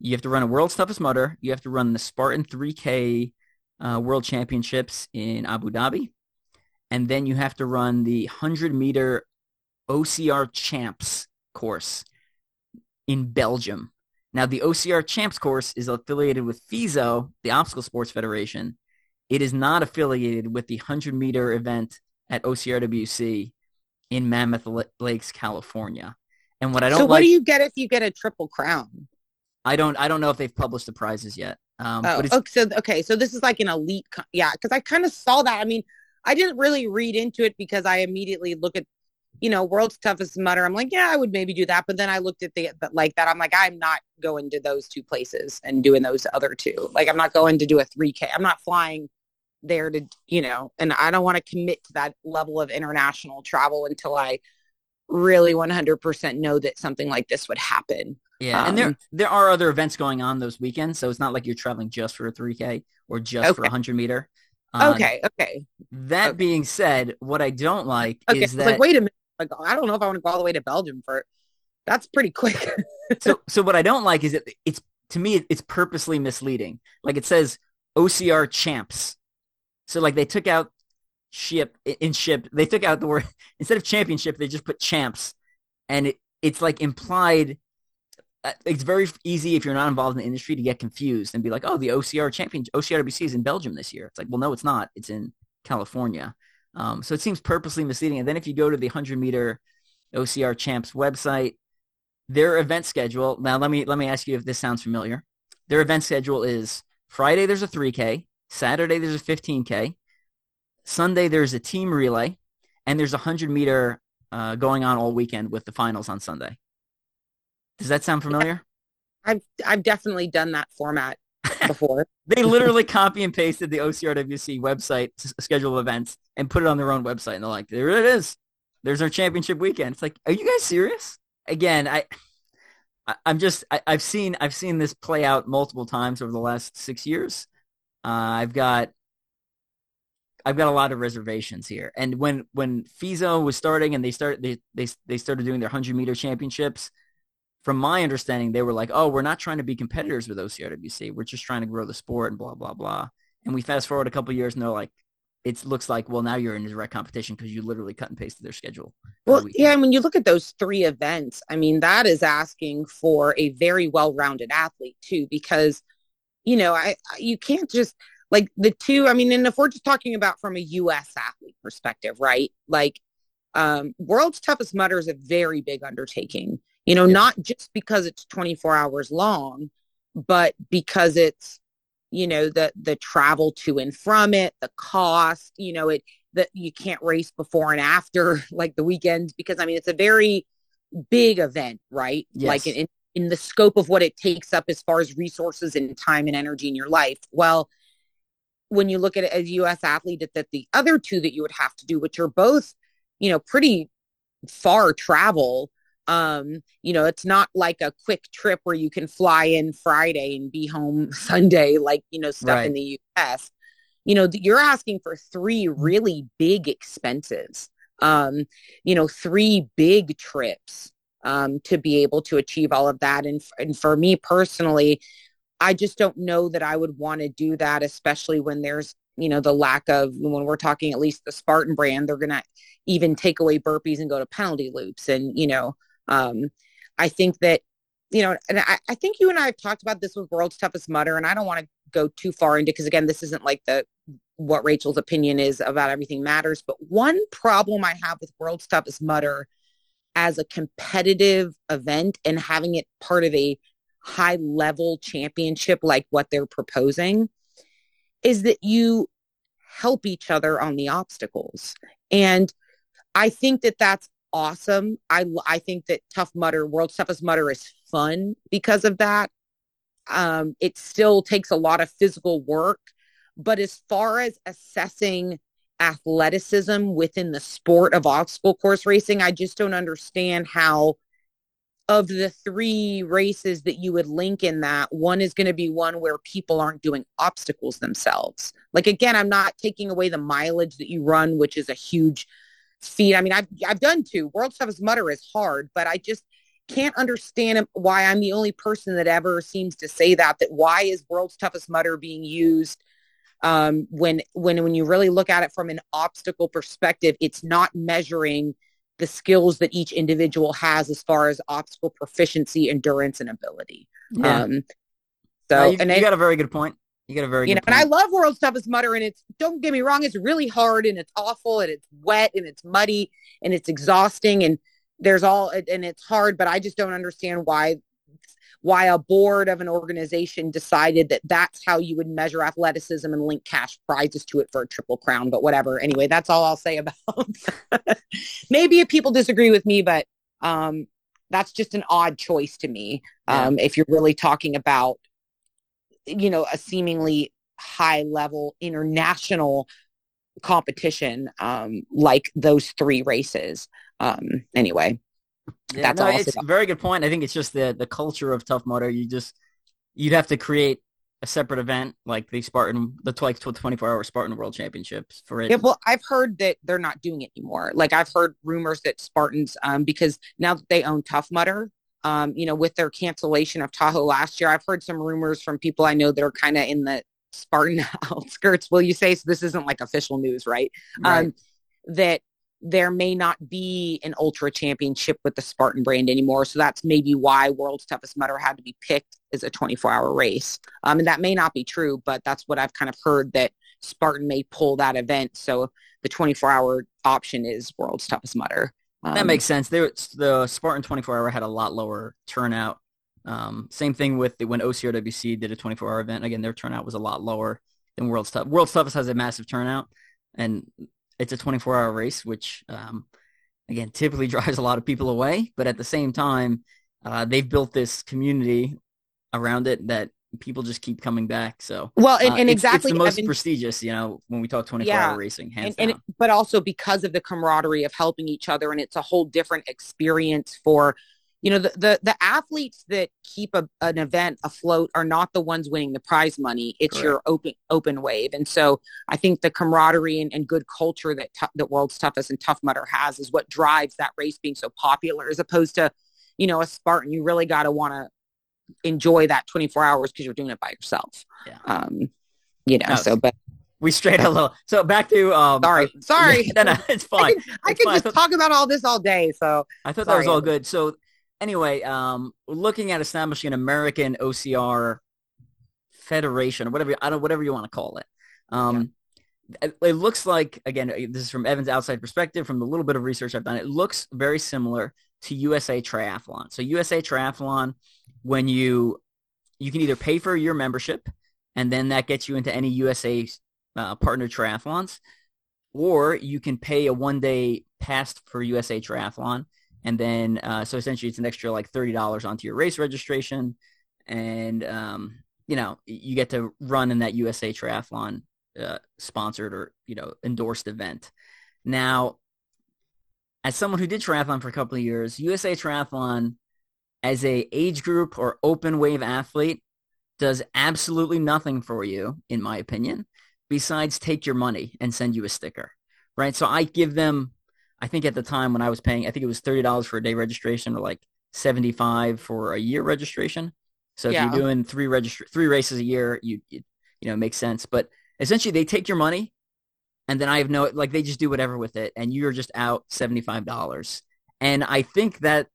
you have to run a World's Toughest Mudder, you have to run the Spartan 3K uh, World Championships in Abu Dhabi, and then you have to run the 100 meter OCR Champs course in Belgium. Now, the OCR Champs course is affiliated with FISO, the Obstacle Sports Federation. It is not affiliated with the 100 meter event at OCRWC in Mammoth Lakes, California. And what I don't so what like, do you get if you get a triple crown? I don't I don't know if they've published the prizes yet. Um, oh, okay, so okay, so this is like an elite, yeah, because I kind of saw that. I mean, I didn't really read into it because I immediately look at, you know, world's toughest mudder. I'm like, yeah, I would maybe do that. But then I looked at the, but like that, I'm like, I'm not going to those two places and doing those other two. Like, I'm not going to do a 3K. I'm not flying there to, you know, and I don't want to commit to that level of international travel until I really 100% know that something like this would happen. Yeah, um, and there um, there are other events going on those weekends, so it's not like you're traveling just for a 3K or just okay. for a 100 meter. Um, okay, okay. That okay. being said, what I don't like okay, is that like wait a minute, like I don't know if I want to go all the way to Belgium for that's pretty quick. so so what I don't like is that it's to me it's purposely misleading. Like it says OCR champs. So like they took out ship in ship, they took out the word instead of championship, they just put champs. And it, it's like implied uh, it's very easy if you're not involved in the industry to get confused and be like, oh, the OCR champion, OCRWC is in Belgium this year. It's like, well, no, it's not. It's in California. Um, so it seems purposely misleading. And then if you go to the 100 meter OCR champs website, their event schedule. Now, let me let me ask you if this sounds familiar. Their event schedule is Friday there's a 3K, Saturday there's a 15K, Sunday there's a team relay, and there's a 100 meter uh, going on all weekend with the finals on Sunday. Does that sound familiar? I've I've definitely done that format before. they literally copy and pasted the OCRWC website schedule of events and put it on their own website, and they're like, "There it is. There's our championship weekend." It's like, are you guys serious? Again, I, I am just I, have seen I've seen this play out multiple times over the last six years. Uh, I've got I've got a lot of reservations here. And when when FISO was starting and they started they they they started doing their hundred meter championships from my understanding, they were like, oh, we're not trying to be competitors with OCRWC. We're just trying to grow the sport and blah, blah, blah. And we fast forward a couple years and they're like, it looks like, well, now you're in direct competition because you literally cut and pasted their schedule. Well, yeah. And when you look at those three events, I mean, that is asking for a very well-rounded athlete too, because, you know, I, you can't just like the two, I mean, and if we're just talking about from a U.S. athlete perspective, right? Like um, world's toughest mudder is a very big undertaking you know, not just because it's 24 hours long, but because it's, you know, the, the travel to and from it, the cost, you know, it, that you can't race before and after like the weekends, because I mean, it's a very big event, right? Yes. Like in, in the scope of what it takes up as far as resources and time and energy in your life. Well, when you look at it as a U.S. athlete, that, that the other two that you would have to do, which are both, you know, pretty far travel. Um, you know, it's not like a quick trip where you can fly in Friday and be home Sunday, like, you know, stuff right. in the U.S. You know, you're asking for three really big expenses, um, you know, three big trips um, to be able to achieve all of that. And, and for me personally, I just don't know that I would want to do that, especially when there's, you know, the lack of, when we're talking at least the Spartan brand, they're going to even take away burpees and go to penalty loops. And, you know, um, I think that, you know, and I, I think you and I have talked about this with World's Toughest Mudder, and I don't want to go too far into, because again, this isn't like the, what Rachel's opinion is about everything matters. But one problem I have with World's Toughest Mudder as a competitive event and having it part of a high level championship like what they're proposing is that you help each other on the obstacles. And I think that that's awesome. I, I think that Tough Mudder, World's Toughest Mudder is fun because of that. Um, it still takes a lot of physical work. But as far as assessing athleticism within the sport of obstacle course racing, I just don't understand how of the three races that you would link in that, one is going to be one where people aren't doing obstacles themselves. Like again, I'm not taking away the mileage that you run, which is a huge feat. I mean, I've I've done two. World's Toughest Mudder is hard, but I just can't understand why I'm the only person that ever seems to say that. That why is World's Toughest Mudder being used um, when when when you really look at it from an obstacle perspective? It's not measuring the skills that each individual has as far as obstacle proficiency, endurance, and ability. Yeah. Um, so, you, and you got a very good point. You got a very you know, point. and I love World's Toughest Mudder, and it's don't get me wrong, it's really hard and it's awful and it's wet and it's muddy and it's exhausting and there's all and it's hard, but I just don't understand why why a board of an organization decided that that's how you would measure athleticism and link cash prizes to it for a triple crown. But whatever. Anyway, that's all I'll say about. Maybe if people disagree with me, but um, that's just an odd choice to me. Um. If you're really talking about, you know, a seemingly high level international competition um, like those three races. Um, anyway, yeah, That's no, it's a very good point. I think it's just the the culture of Tough Mudder. You just you'd have to create a separate event like the Spartan, the like 24 hour Spartan World Championships for it. Yeah, well, I've heard that they're not doing it anymore. Like I've heard rumors that Spartans, um, because now that they own Tough Mudder, um, you know, with their cancellation of Tahoe last year, I've heard some rumors from people I know that are kind of in the Spartan outskirts. Will you say so? This isn't like official news, right? right. Um, that there may not be an ultra championship with the Spartan brand anymore. So that's maybe why World's Toughest Mudder had to be picked as a 24 hour race. Um, and that may not be true, but that's what I've kind of heard that Spartan may pull that event. So the 24 hour option is World's Toughest Mudder. Um, that makes sense. There, the Spartan 24 hour had a lot lower turnout. Um, same thing with the, when OCRWC did a 24 hour event. Again, their turnout was a lot lower than World's Tough. World's Toughest has a massive turnout and it's a 24 hour race, which um, again typically drives a lot of people away. But at the same time, uh, they've built this community around it that people just keep coming back. So well, and, and uh, exactly it's, the most Evan, prestigious, you know, when we talk 24 yeah, hour racing, hands and, and but also because of the camaraderie of helping each other, and it's a whole different experience for you know the, the the athletes that keep a, an event afloat are not the ones winning the prize money it's Correct. your open open wave and so i think the camaraderie and, and good culture that t- that world's toughest and tough mudder has is what drives that race being so popular as opposed to you know a spartan you really got to want to enjoy that 24 hours because you're doing it by yourself yeah. um you know no, so but we strayed a little. So back to um, sorry, sorry. no, no, it's fine. I could, I could just talk about all this all day. So I thought sorry. that was all good. So anyway, um, looking at establishing an American OCR federation or whatever I don't whatever you want to call it. Um, yeah. it, it, looks like again this is from Evan's outside perspective from the little bit of research I've done. It looks very similar to USA Triathlon. So USA Triathlon, when you you can either pay for your membership and then that gets you into any USA uh, partner triathlons, or you can pay a one day pass for USA Triathlon and then, uh, so essentially it's an extra like $30 onto your race registration. And, um, you know, you get to run in that USA triathlon uh, sponsored or you know endorsed event. Now, as someone who did triathlon for a couple of years, USA Triathlon as a age group or open wave athlete does absolutely nothing for you, in my opinion, besides take your money and send you a sticker. Right. So I give them, I think at the time when I was paying, I think it was $30 for a day registration or like 75 for a year registration. So if yeah. you're doing three register three races a year, you, you you know, it makes sense. But essentially they take your money and then I have no like they just do whatever with it and you're just out $75. And I think that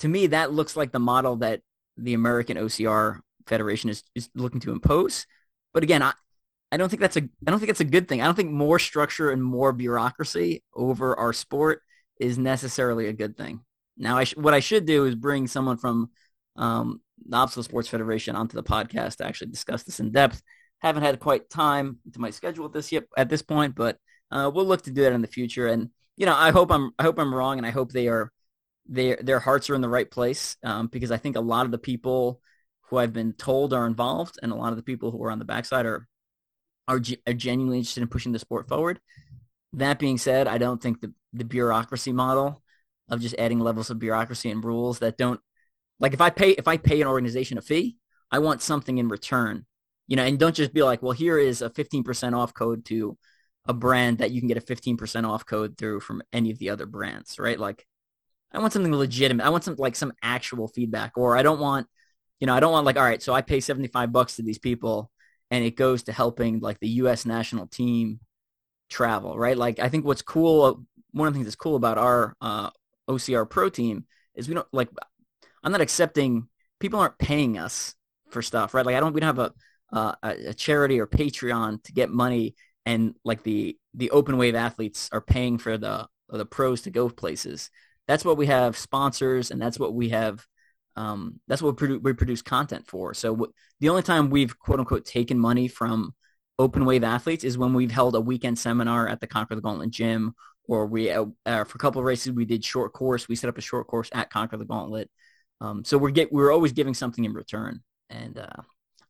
to me that looks like the model that the American OCR Federation is, is looking to impose. But again, I, I don't think that's a I don't think that's a good thing. I don't think more structure and more bureaucracy over our sport is necessarily a good thing. Now, I sh- what I should do is bring someone from um, the Obstacle Sports Federation onto the podcast to actually discuss this in depth. Haven't had quite time to my schedule at this yet at this point, but uh, we'll look to do that in the future. And you know, I hope I'm I hope I'm wrong, and I hope they are their their hearts are in the right place um, because I think a lot of the people who I've been told are involved, and a lot of the people who are on the backside are are, are genuinely interested in pushing the sport forward. That being said, I don't think the the bureaucracy model of just adding levels of bureaucracy and rules that don't like if I pay if I pay an organization a fee, I want something in return. You know, and don't just be like, well, here is a 15% off code to a brand that you can get a 15% off code through from any of the other brands, right? Like I want something legitimate. I want some like some actual feedback or I don't want you know, I don't want like all right, so I pay 75 bucks to these people and it goes to helping like the US national team travel, right? Like I think what's cool one of the things that's cool about our uh, OCR pro team is we don't like I'm not accepting people aren't paying us for stuff, right? Like I don't we don't have a uh, a charity or Patreon to get money and like the the open wave athletes are paying for the the pros to go places. That's what we have sponsors and that's what we have um, that's what we, produ- we produce content for. So w- the only time we've quote unquote taken money from open wave athletes is when we've held a weekend seminar at the Conquer the Gauntlet gym, or we uh, uh, for a couple of races we did short course. We set up a short course at Conquer the Gauntlet. Um, so we're get we're always giving something in return, and uh,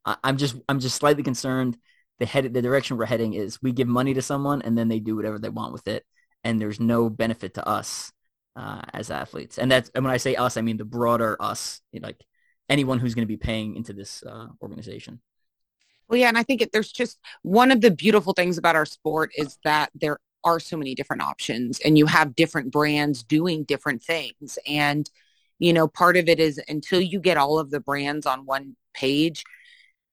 I, I'm just I'm just slightly concerned. The head the direction we're heading is we give money to someone and then they do whatever they want with it, and there's no benefit to us uh, as athletes. And that's and when I say us, I mean the broader us, you know, like anyone who's going to be paying into this uh, organization. Well, yeah, and I think it, there's just one of the beautiful things about our sport is that there are so many different options, and you have different brands doing different things. And you know, part of it is until you get all of the brands on one page,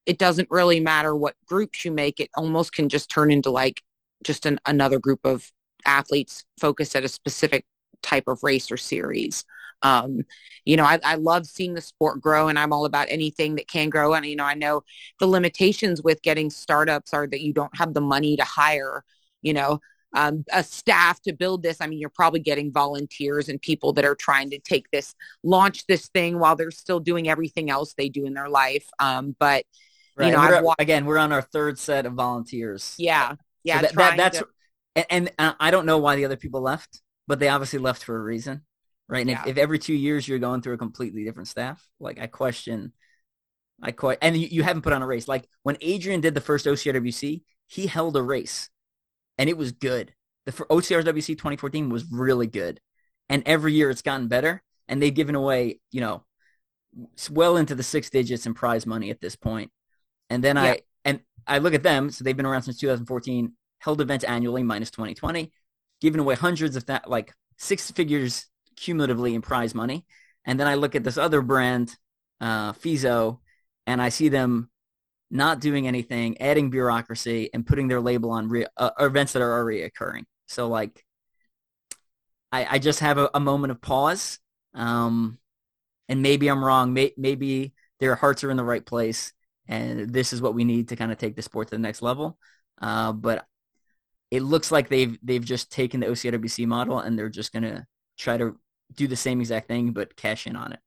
it doesn't really matter what groups you make. It almost can just turn into like just an, another group of athletes focused at a specific type of race or series. Um, you know, I, I love seeing the sport grow and I'm all about anything that can grow. And, you know, I know the limitations with getting startups are that you don't have the money to hire, you know, um, a staff to build this. I mean, you're probably getting volunteers and people that are trying to take this, launch this thing while they're still doing everything else they do in their life. Um, but, right. you know, we're, watched- again, we're on our third set of volunteers. Yeah. Yeah. So that, that, that's, to- and, and uh, I don't know why the other people left but they obviously left for a reason, right? And yeah. if, if every two years you're going through a completely different staff, like I question, I quite, and you, you haven't put on a race. Like when Adrian did the first OCRWC, he held a race, and it was good. The OCRWC 2014 was really good, and every year it's gotten better. And they've given away, you know, well into the six digits in prize money at this point. And then yeah. I and I look at them, so they've been around since 2014, held events annually minus 2020 giving away hundreds of that, like six figures cumulatively in prize money. And then I look at this other brand, uh, FISO, and I see them not doing anything, adding bureaucracy, and putting their label on re- uh, events that are already occurring. So like, I, I just have a, a moment of pause. Um, and maybe I'm wrong. May- maybe their hearts are in the right place, and this is what we need to kind of take the sport to the next level. Uh, but it looks like they've they've just taken the OCRWC model and they're just gonna try to do the same exact thing but cash in on it.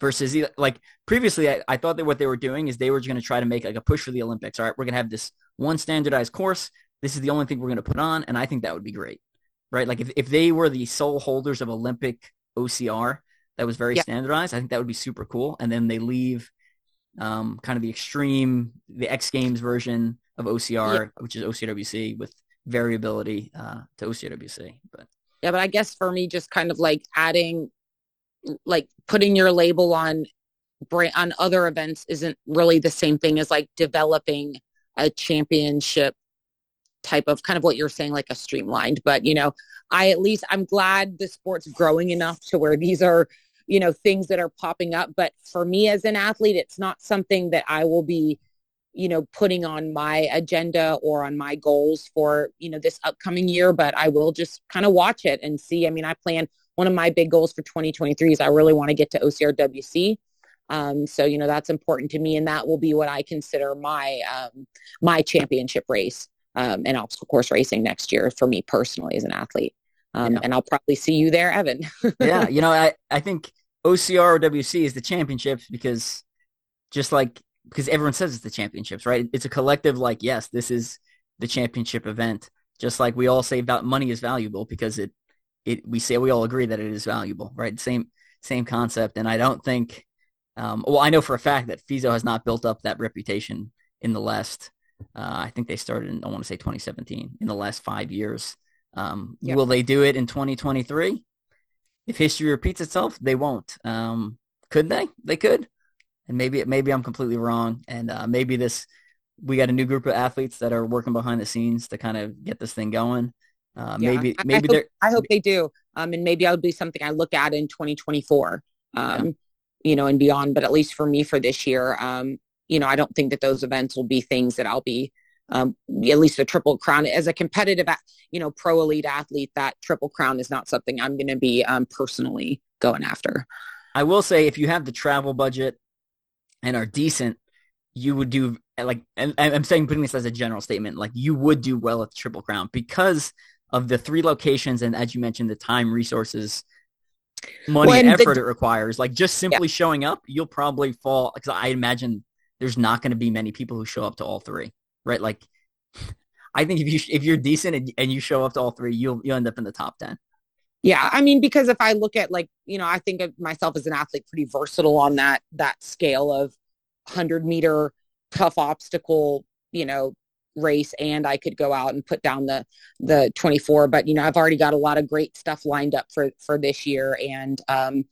Versus like previously, I, I thought that what they were doing is they were going to try to make like a push for the Olympics. All right, we're going to have this one standardized course. This is the only thing we're going to put on, and I think that would be great, right? Like if, if they were the sole holders of Olympic OCR that was very yeah. standardized, I think that would be super cool. And then they leave um, kind of the extreme, the X Games version of OCR, yeah. which is OCRWC, with variability uh, to OCRWC. But yeah, but I guess for me, just kind of like adding, like putting your label on on other events isn't really the same thing as like developing a championship type of kind of what you're saying, like a streamlined. But you know, I at least I'm glad the sport's growing enough to where these are, you know, things that are popping up. But for me as an athlete, it's not something that I will be, you know, putting on my agenda or on my goals for, you know, this upcoming year. But I will just kind of watch it and see. I mean, I plan one of my big goals for 2023 is I really want to get to OCRWC. Um, so you know that's important to me, and that will be what I consider my um, my championship race um, in obstacle course racing next year for me personally as an athlete. Um, yeah. And I'll probably see you there, Evan. yeah, you know, I, I think OCR or WC is the championships because just like because everyone says it's the championships, right? It's a collective like, yes, this is the championship event. Just like we all say about money is valuable because it it we say we all agree that it is valuable, right? Same same concept. And I don't think um, well, I know for a fact that FISO has not built up that reputation in the last uh, I think they started in I want to say 2017 in the last five years. Um, yep. Will they do it in 2023? If history repeats itself, they won't. Um, could they? They could. And maybe maybe I'm completely wrong. And uh, maybe this we got a new group of athletes that are working behind the scenes to kind of get this thing going. Uh, yeah, maybe maybe I hope, I hope they do. Um, and maybe that'll be something I look at in 2024. Um, yeah. you know, and beyond. But at least for me for this year, um, you know, I don't think that those events will be things that I'll be um, at least a triple crown as a competitive, you know, pro elite athlete, that triple crown is not something I'm going to be um, personally going after. I will say if you have the travel budget and are decent, you would do like, and I'm saying putting this as a general statement, like you would do well at the triple crown because of the three locations. And as you mentioned, the time resources, money well, and effort the, it requires, like just simply yeah. showing up, you'll probably fall. Cause I imagine there's not going to be many people who show up to all three, right? Like, I think if you if you're decent and, and you show up to all three, you'll you end up in the top ten. Yeah, I mean, because if I look at like you know, I think of myself as an athlete pretty versatile on that that scale of hundred meter tough obstacle, you know, race, and I could go out and put down the the 24. But you know, I've already got a lot of great stuff lined up for for this year, and um,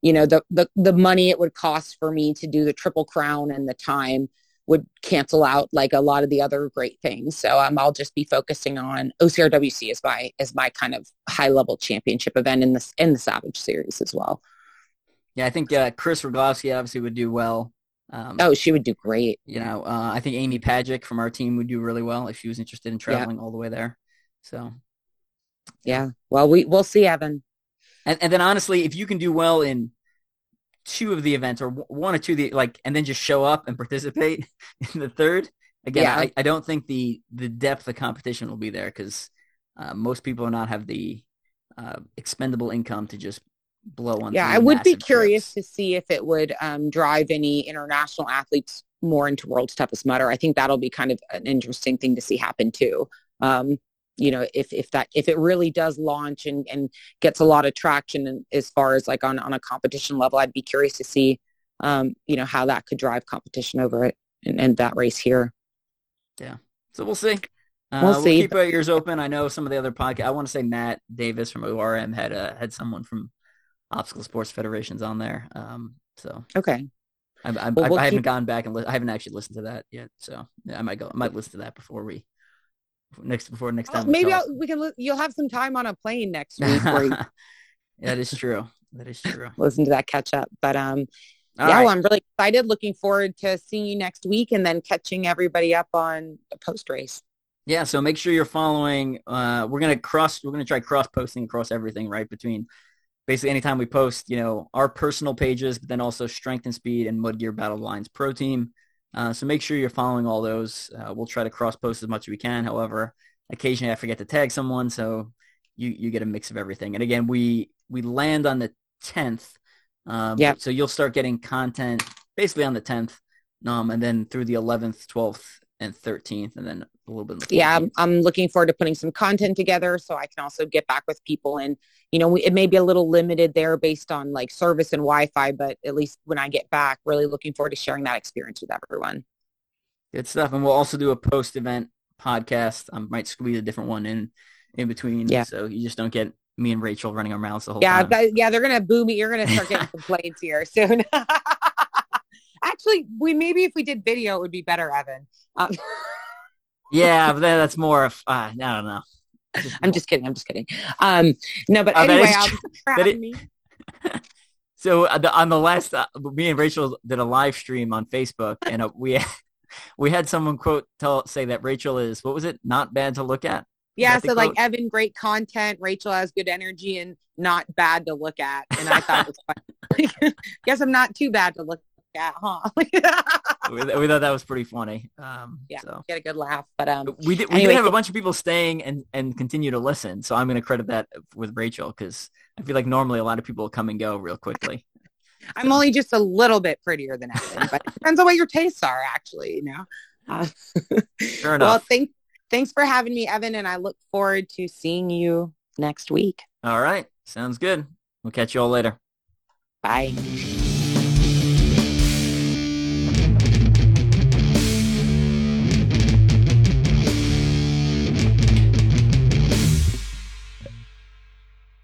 you know, the, the, the money it would cost for me to do the triple crown and the time would cancel out like a lot of the other great things. So um, I'll just be focusing on OCRWC as my as my kind of high level championship event in the in the Savage Series as well. Yeah, I think uh, Kris Rugloski obviously would do well. Um, oh, she would do great. You know, uh, I think Amy Pajcic from our team would do really well if she was interested in traveling yeah. all the way there. So, yeah. Well, we we'll see, Evan. And, and then honestly, if you can do well in two of the events or one or two the like, and then just show up and participate in the third, again, yeah. I, I don't think the the depth of competition will be there because uh, most people will not have the uh, expendable income to just blow on. Yeah, I would be curious trips. to see if it would um, drive any international athletes more into World's Toughest Mudder. I think that'll be kind of an interesting thing to see happen too. Um, you know if if that if it really does launch and and gets a lot of traction and as far as like on on a competition level i'd be curious to see um you know how that could drive competition over it and, and that race here yeah so we'll see uh, we'll, we'll see. keep our ears open. I know some of the other podcast. I want to say Matt Davis from ORM had uh, had someone from Obstacle Sports Federations on there. Um, so okay, I, I, well, we'll I haven't keep... gone back and li- I haven't actually listened to that yet. So yeah, I might go. I might listen to that before we next before next time. maybe we can. You'll have some time on a plane next week. that is true. That is true. Listen to that catch up, but um, All yeah, right. well, I'm really excited. Looking forward to seeing you next week and then catching everybody up on the post race. Yeah, so make sure you're following. Uh, we're gonna cross. We're gonna try cross posting across everything, right? Between basically anytime we post, you know, our personal pages, but then also Strength and Speed and Mud Gear Battle Lines Pro Team. Uh, so make sure you're following all those. Uh, we'll try to cross post as much as we can. However, occasionally I forget to tag someone, so you you get a mix of everything. And again, we we land on the 10th. Um, yeah. So you'll start getting content basically on the 10th, um, and then through the 11th, 12th, and 13th, and then a little bit. Yeah, I'm, I'm looking forward to putting some content together so I can also get back with people. And, you know, we, it may be a little limited there based on like service and Wi-Fi, but at least when I get back, really looking forward to sharing that experience with everyone. Good stuff. And we'll also do a post event podcast. I might squeeze a different one in in between. Yeah. So you just don't get me and Rachel running our mouths the whole Yeah, time. that- yeah, they're gonna boo me. You're gonna start getting complaints here soon. Actually, we maybe if we did video, it would be better, Evan. Um, yeah, but that's more of uh, I don't know. I'm just kidding. I'm just kidding. Um, no, but Uh, anyway, I'll true. for That having it- me. So uh, the, on the last, uh, me and Rachel did a live stream on Facebook, and uh, we we had someone quote tell say that Rachel is what was it? Not bad to look at. Yeah, so like? Evan, great content. Rachel has good energy and not bad to look at. And I thought it was fun. Guess I'm not too bad to look at, huh? We, we thought that was pretty funny. Um, Yeah. So Get a good laugh. But um, we did we Anyway, did have a bunch of people staying and and continue to listen. So I'm going to credit that with Rachel because I feel like normally a lot of people come and go real quickly. I'm only just a little bit prettier than Evan, but it depends on what your tastes are, actually. You know. Uh, well, enough. thank, thanks for having me, Evan, and I look forward to seeing you next week. All right, sounds good. We'll catch you all later. Bye.